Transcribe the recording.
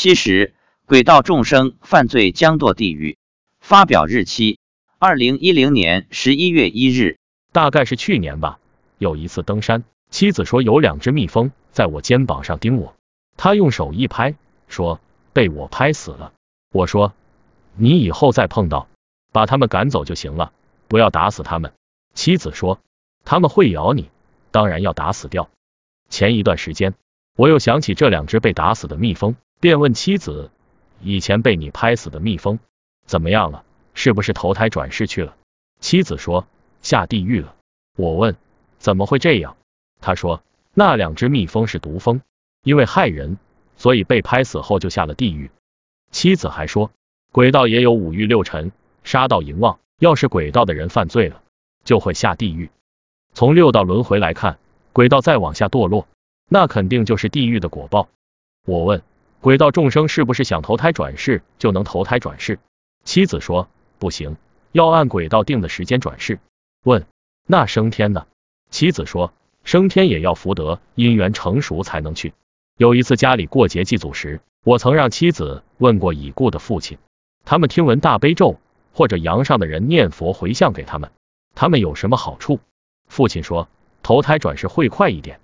七十，鬼道众生犯罪将堕地狱。发表日期：二零一零年十一月一日。大概是去年吧。有一次登山，妻子说有两只蜜蜂在我肩膀上叮我，他用手一拍，说被我拍死了。我说你以后再碰到，把他们赶走就行了，不要打死他们。妻子说他们会咬你，当然要打死掉。前一段时间，我又想起这两只被打死的蜜蜂，便问妻子，以前被你拍死的蜜蜂怎么样了？是不是投胎转世去了？妻子说下地狱了。我问怎么会这样？他说那两只蜜蜂是毒蜂，因为害人，所以被拍死后就下了地狱。妻子还说鬼道也有五欲六尘，杀盗淫妄，要是鬼道的人犯罪了，就会下地狱。从六道轮回来看。鬼道再往下堕落，那肯定就是地狱的果报。我问，鬼道众生是不是想投胎转世就能投胎转世？妻子说不行，要按鬼道定的时间转世。问，那升天呢？妻子说，升天也要福德因缘成熟才能去。有一次家里过节祭祖时，我曾让妻子问过已故的父亲，他们听闻大悲咒或者阳上的人念佛回向给他们，他们有什么好处？父亲说。投胎转世会快一点，